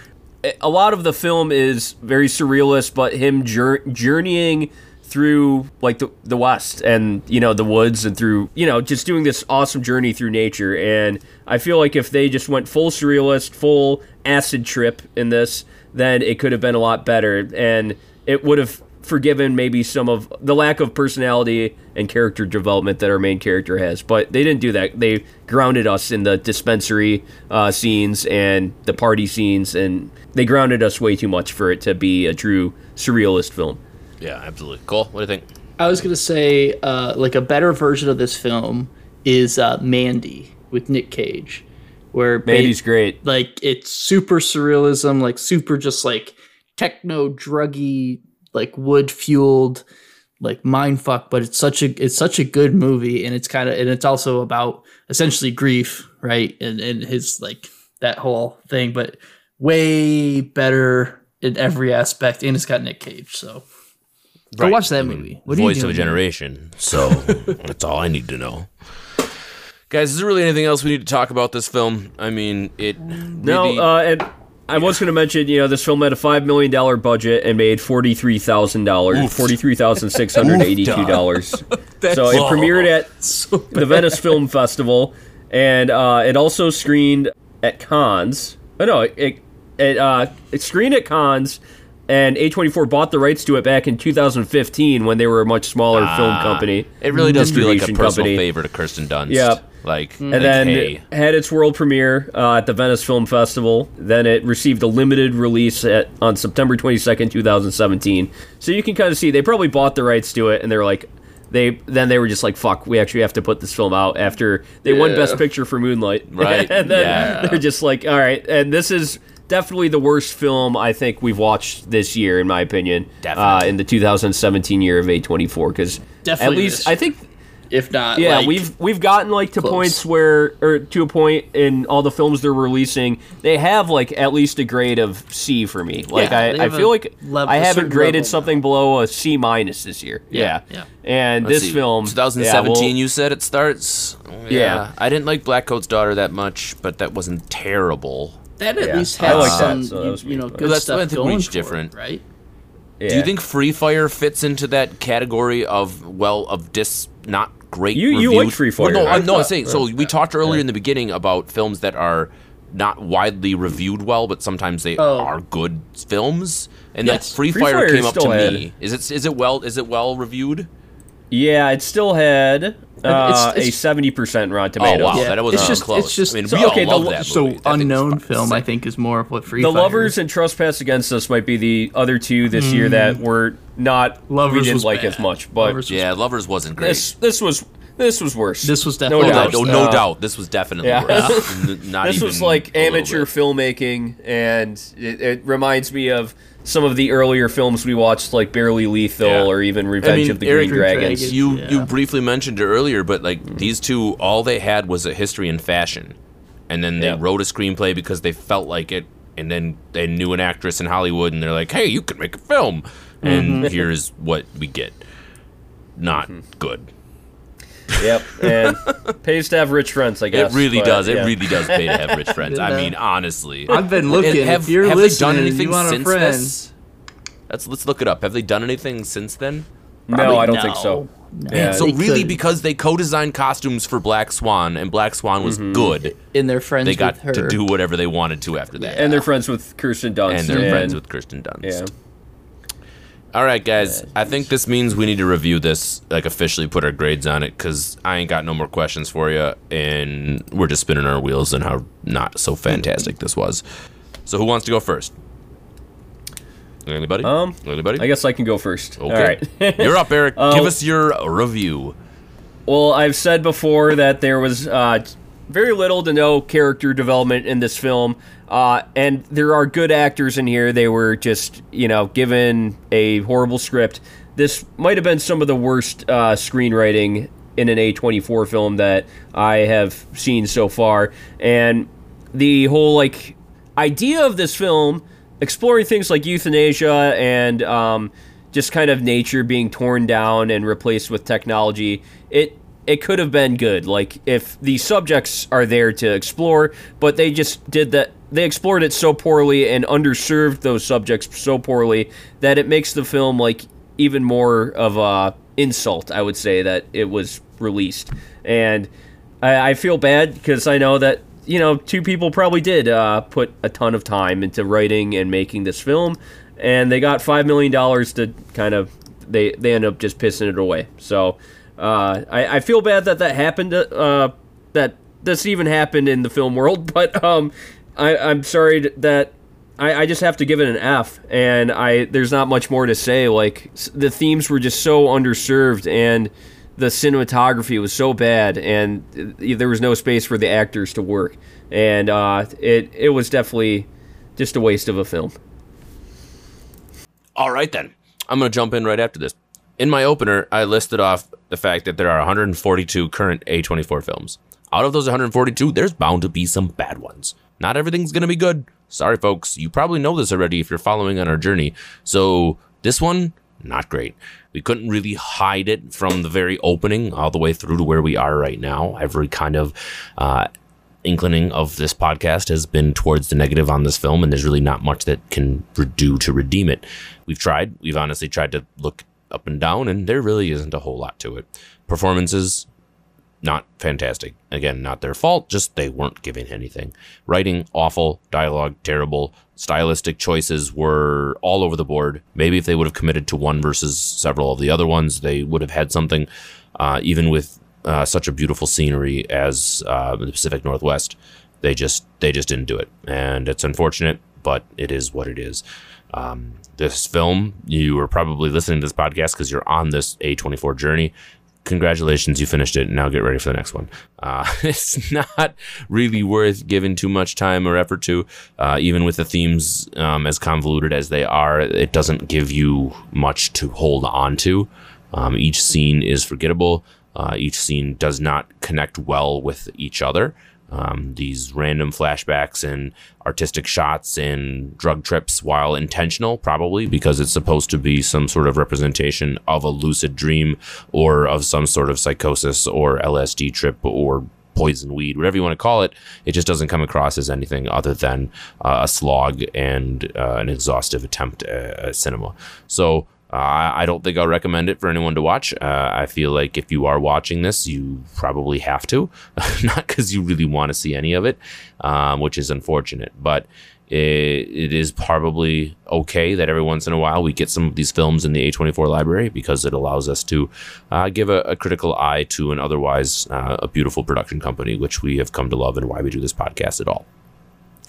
A lot of the film is very surrealist, but him jour- journeying through like the, the west and you know the woods and through you know just doing this awesome journey through nature. And i feel like if they just went full surrealist full acid trip in this then it could have been a lot better. And it would have forgiven maybe some of the lack of personality and character development that our main character has. But they didn't do that. They grounded us in the dispensary uh, scenes and the party scenes and they grounded us way too much for it to be a true surrealist film Yeah, absolutely. Cool. what do you think? I was gonna say uh, like a better version of this film is uh, Mandy with Nick Cage, where ba- Mandy's great. like it's super surrealism, like super just like techno druggy, like wood fueled, like mind fuck. But it's such a it's such a good movie, and it's kind of and it's also about essentially grief, right? And and his like that whole thing, but way better in every aspect, and it's got Nick Cage, so. Go Right. watch that movie. What are you Voice of a here? generation. So that's all I need to know. Guys, is there really anything else we need to talk about this film? I mean, it. No, really- uh, and I was going to mention, you know, this film had a five million dollar budget and made forty three thousand dollars, forty three thousand six hundred eighty two dollars. so it premiered at the Venice Film Festival, and uh, it also screened at cons. Oh no, it it uh, it screened at Cannes, and A24 bought the rights to it back in 2015 when they were a much smaller film Ah, company. It really does feel like a personal company. favor to Kirsten Dunst. Yep. Like, and like, then hey, had its world premiere uh, at the Venice Film Festival. Then it received a limited release at, on September 22nd, 2017. So you can kind of see they probably bought the rights to it, and they're like, they then they were just like, "Fuck, we actually have to put this film out." After they won Best Picture for Moonlight, Right, and then yeah. they're just like, "All right," and this is. Definitely the worst film I think we've watched this year, in my opinion. Uh, in the 2017 year of A24, because at least this- I think If not, yeah, like, we've we've gotten like to close. points where, or to a point in all the films they're releasing, they have like at least a grade of C for me. Like Yeah, I, I feel like lev- I haven't graded level something below a C minus this year. Yeah, yeah. And let's this see, film, 2017, yeah, well, you said it starts? Yeah. I didn't like Blackcoat's Daughter that much, but that wasn't terrible. That at Yeah, least I had like that, some, so that you, you know, me. good That's- stuff I think going we're for different. it, right? yeah. Do you think Free Fire fits into that category of well of dis not great? You- you like Free Well, no, Fire. I'm, no, I'm saying. So we talked earlier in the beginning about films that are not widely reviewed well, but sometimes they Oh. are good films. And Yes. like Free, Free Fire, Fire came up to still had- me. Is it is it well is it well reviewed? Yeah, it still had uh, it's- a seventy percent Rotten Tomatoes. Oh wow, Yeah, that wasn't it's just- close. it's just- I mean, so, we okay, all the- love that So movie. That unknown fucking film, I think, is more of what Free The Fire Lovers is. and Trespass Against Us might be the other two this year that were not we Hmm. Lovers didn't was like bad. as much. But Lovers was Yeah, Lovers wasn't great. this this was this was worse. This was no definitely Oh, doubt. no, no Uh, doubt. This was definitely yeah. worse. N- Not this even was like amateur filmmaking, and it, it reminds me of some of the earlier films we watched, like Barely Lethal Yeah. or even Revenge I mean, of the Eric, Green Dragons. Dragons. You Yeah. you briefly mentioned it earlier, but like these two, all they had was a history in fashion, and then they Yeah. wrote a screenplay because they felt like it, and then they knew an actress in Hollywood, and they're like, "Hey, you can make a film," and here's what we get. Not Mm-hmm. good. Yep, and pays to have rich friends, I guess. it really but, does. yeah. It really does pay to have rich friends. I mean, honestly. I've been looking. And have, if you're have listening, they done anything you want a since friend, this? Let's let's look it up. Have they done anything since then? No, I don't no. think so. No. Yeah. So really, could. because they co-designed costumes for Black Swan, and Black Swan was Mm-hmm. good, and they're friends they got with her. to do whatever they wanted to after that. And they're friends with Kirsten Dunst. And they're friends with Kirsten Dunst. Yeah. All right, guys. I think this means we need to review this, like officially put our grades on it, because I ain't got no more questions for you, and we're just spinning our wheels on how not so fantastic this was. So who wants to go first? Anybody? Um, Anybody? I guess I can go first. Okay. All right. You're up, Eric. Give us your review. Well, I've said before that there was uh, very little to no character development in this film, uh, and there are good actors in here. They were just, you know, given a horrible script. This might have been some of the worst uh, screenwriting in an A24 film that I have seen so far, and the whole like idea of this film exploring things like euthanasia and um, just kind of nature being torn down and replaced with technology it it could have been good like if the subjects are there to explore but they just did that they explored it so poorly and underserved those subjects so poorly that it makes the film like even more of a insult i would say that it was released and I, I feel bad because I know that you know two people probably did uh, put a ton of time into writing and making this film, and they got five million dollars to kind of they they end up just pissing it away. So uh, I, I feel bad that that happened. Uh, that this even happened in the film world, but um, I, I'm sorry that. I, I just have to give it an F, and I there's not much more to say. Like the themes were just so underserved, and the cinematography was so bad, and uh, there was no space for the actors to work, and uh, it it was definitely just a waste of a film. All right, then. I'm to jump in right after this. In my opener, I listed off the fact that there are 142 current A24 films. Out of those 142, there's bound to be some bad ones. Not everything's going to be good. Sorry, folks. You probably know this already if you're following on our journey. So, this one, not great. We couldn't really hide it from the very opening all the way through to where we are right now. Every kind of uh, inclining of this podcast has been towards the negative on this film, and there's really not much that can do to redeem it. We've tried. We've honestly tried to look up and down, and there really isn't a whole lot to it. Performances, not fantastic. Again, not their fault, just they weren't giving anything. Writing, awful. Dialogue, terrible. Stylistic choices were all over the board. Maybe if they would have committed to one versus several of the other ones, they would have had something. Uh, even with uh, such a beautiful scenery as uh, the Pacific Northwest, they just they just didn't do it, and it's unfortunate, but it is what it is. Um, this film, you were probably listening to this podcast because you're on this A24 journey congratulations, you finished it. Now get ready for the next one. Uh, it's not really worth giving too much time or effort to, uh, even with the themes um, as convoluted as they are. It doesn't give you much to hold on to. Um, each scene is forgettable. Uh, each scene does not connect well with each other. Um, these random flashbacks and artistic shots and drug trips, while intentional, probably because it's supposed to be some sort of representation of a lucid dream or of some sort of psychosis or LSD trip or poison weed, whatever you want to call it, it just doesn't come across as anything other than uh, a slog and uh, an exhaustive attempt at, at cinema. So, uh, I don't think I'll recommend it for anyone to watch. Uh, I feel like if you are watching this, you probably have to, not because you really want to see any of it, um, which is unfortunate. But it, it is probably okay that every once in a while we get some of these films in the A24 library because it allows us to uh, give a, a, critical eye to an otherwise uh, a beautiful production company, which we have come to love and why we do this podcast at all.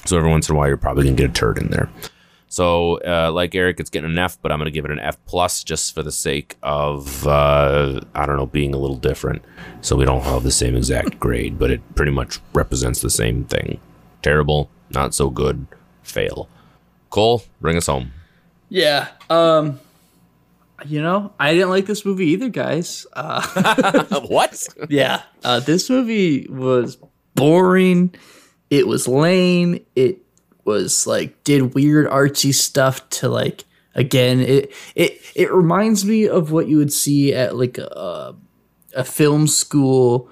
So every once in a while, you're probably going to get a turd in there. So, uh, like Eric, it's getting an F, but I'm going to give it an F plus just for the sake of uh, I don't know being a little different, so we don't have the same exact grade, but it pretty much represents the same thing. Terrible, not so good, fail. Cole, bring us home. Yeah. Um. You know, I didn't like this movie either, guys. Uh, what? yeah. Uh, this movie was boring. It was lame. It was like did weird artsy stuff to like again it it it reminds me of what you would see at like a a film school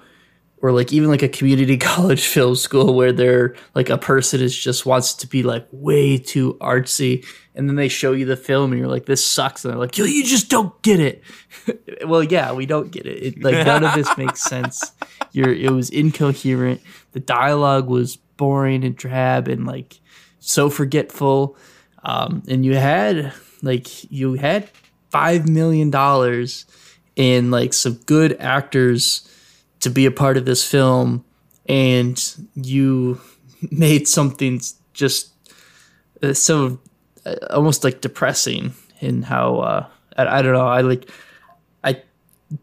or like even like a community college film school where they're like a person is just wants to be like way too artsy and then they show you the film and you're like this sucks and they're like you just don't get it. Well yeah we don't get it, it like none of this makes sense. You're it was incoherent. The dialogue was boring and drab and like so forgetful. Um, and you had like you had five million dollars in like some good actors to be a part of this film, and you made something just uh, so uh, almost like depressing in how uh, I, I don't know. I like I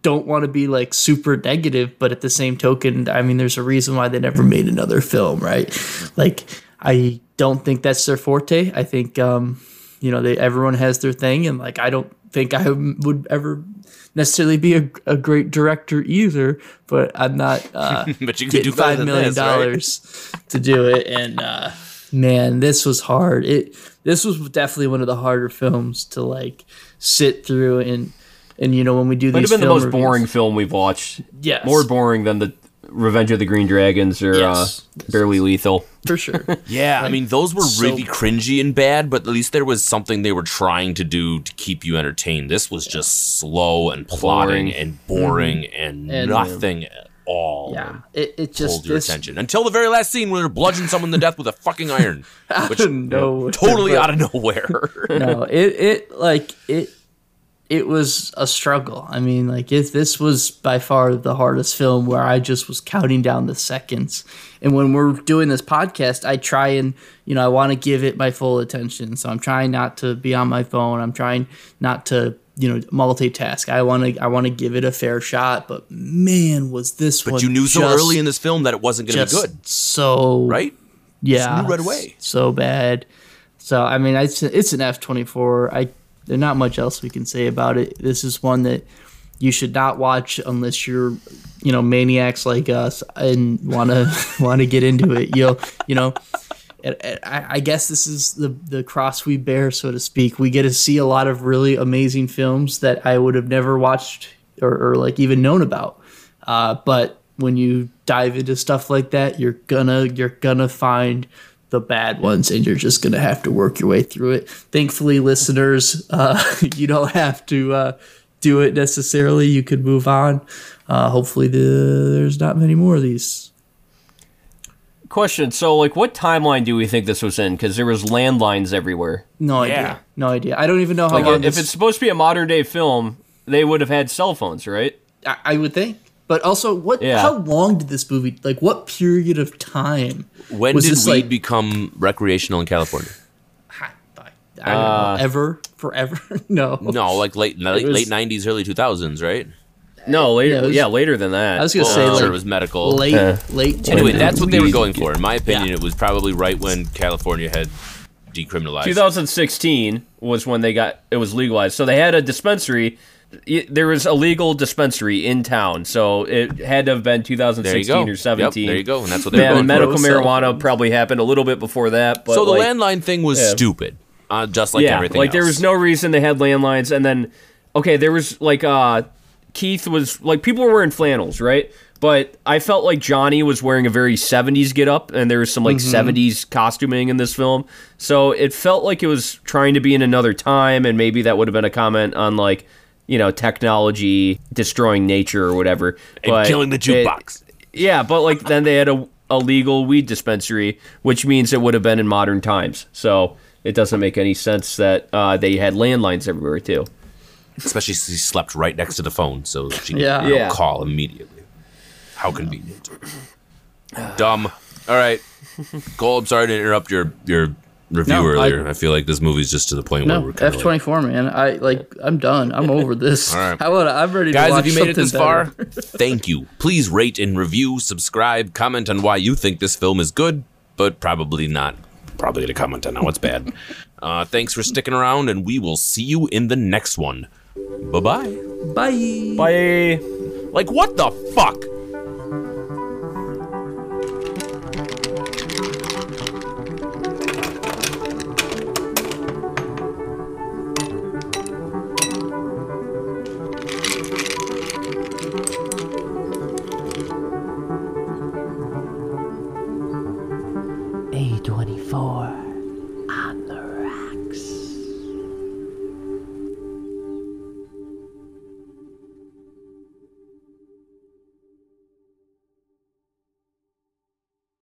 don't want to be like super negative, but at the same token, I mean, there's a reason why they never made another film, right? Like I don't think that's their forte. I think um, you know they everyone has their thing, and like I don't think I would ever necessarily be a, a great director either. But I'm not. Uh, but you could do five million dollars right? to do it, and uh, man, this was hard. It this was definitely one of the harder films to like sit through and. And you know when we do Might these, have been the most reviews, boring film we've watched. Yes. more boring than the Revenge of the Green Dragons or Yes. uh, Barely Lethal. for sure. Yeah, I mean those were so- really cringy and bad, but at least there was something they were trying to do to keep you entertained. This was just slow and plodding Boring. and boring and, And- nothing at all. yeah, it, it just Hold your this, attention until the very last scene where they're bludgeoning someone to death with a fucking iron, which of nowhere, totally but- out of nowhere. no, it it like it it was a struggle. I mean, like if this was by far the hardest film where I just was counting down the seconds. And when we're doing this podcast, I try and you know I want to give it my full attention. So I'm trying not to be on my phone. I'm trying not to you know multitask. I want to I want to give it a fair shot. But man, was this one but you knew so early in this film that it wasn't going to be good, So right? yeah, right away. So bad. So I mean, it's it's an F twenty four. I there's not much else we can say about it. This is one that you should not watch unless you're, you know, maniacs like us and want to want to get into it. You'll, you know. I guess this is the the cross we bear, so to speak. We get to see a lot of really amazing films that I would have never watched or, or like even known about. Uh, but when you dive into stuff like that, you're gonna you're gonna find the bad ones, and you're just gonna have to work your way through it. Thankfully, listeners, uh, you don't have to uh, do it necessarily. You could move on. Uh, hopefully, the, there's not many more of these. Question. So, like, what timeline do we think this was in? Because there was landlines everywhere. No Yeah. idea. No idea. I don't even know how Like, long if this, it's supposed to be a modern day film, they would have had cell phones, right? I, I would think. But also, what? Yeah. How long did this movie? Like, what period of time? When was did this, weed like- become recreational in California? I, I don't know. Ever? Forever? no. No, like late late, was- late 90s, early 2000s, right? No, later. Yeah, Yeah, later than that. I was gonna Well, say I'm like sure it was medical. late, Uh, late. Anyway, 20s. that's what they were going for. In my opinion, Yeah. it was probably right when California had decriminalized. 2016 was when they got it was legalized. So they had a dispensary. Y- There was a legal dispensary in town, so it had to have been 2016 go. or Yep, 17. there you go. And that's what they were going medical for. marijuana probably happened a little bit before that. But So the like, landline thing was Yeah. stupid, uh, just like yeah, everything like else. there was no reason they had landlines, and then okay, there was like uh, Keith was like people were wearing flannels, right? But I felt like Johnny was wearing a very 70s get up, and there was some like 70s costuming in this film. So it felt like it was trying to be in another time, and maybe that would have been a comment on like, you know, technology destroying nature or whatever. and But killing the it- jukebox. yeah, but like then they had a, a legal weed dispensary, which means it would have been in modern times. So it doesn't make any sense that uh, they had landlines everywhere too. Especially since he slept right next to the phone, so she could Yeah. you know, Yeah. call immediately. How convenient. Dumb. All right, Cole. I'm sorry to interrupt your your review No, earlier. I, feel like this movie's just to the point where we're F twenty four, man. I like. I'm done. I'm over this. All right. I want. I'm ready to Guys, watch if you made it something this far, thank you. Please rate and review, subscribe, comment on why you think this film is good, but probably not. Probably gonna comment on how it's bad. Uh, thanks for sticking around, and we will see you in the next one. Bye bye. Bye. Bye. Like, what the fuck?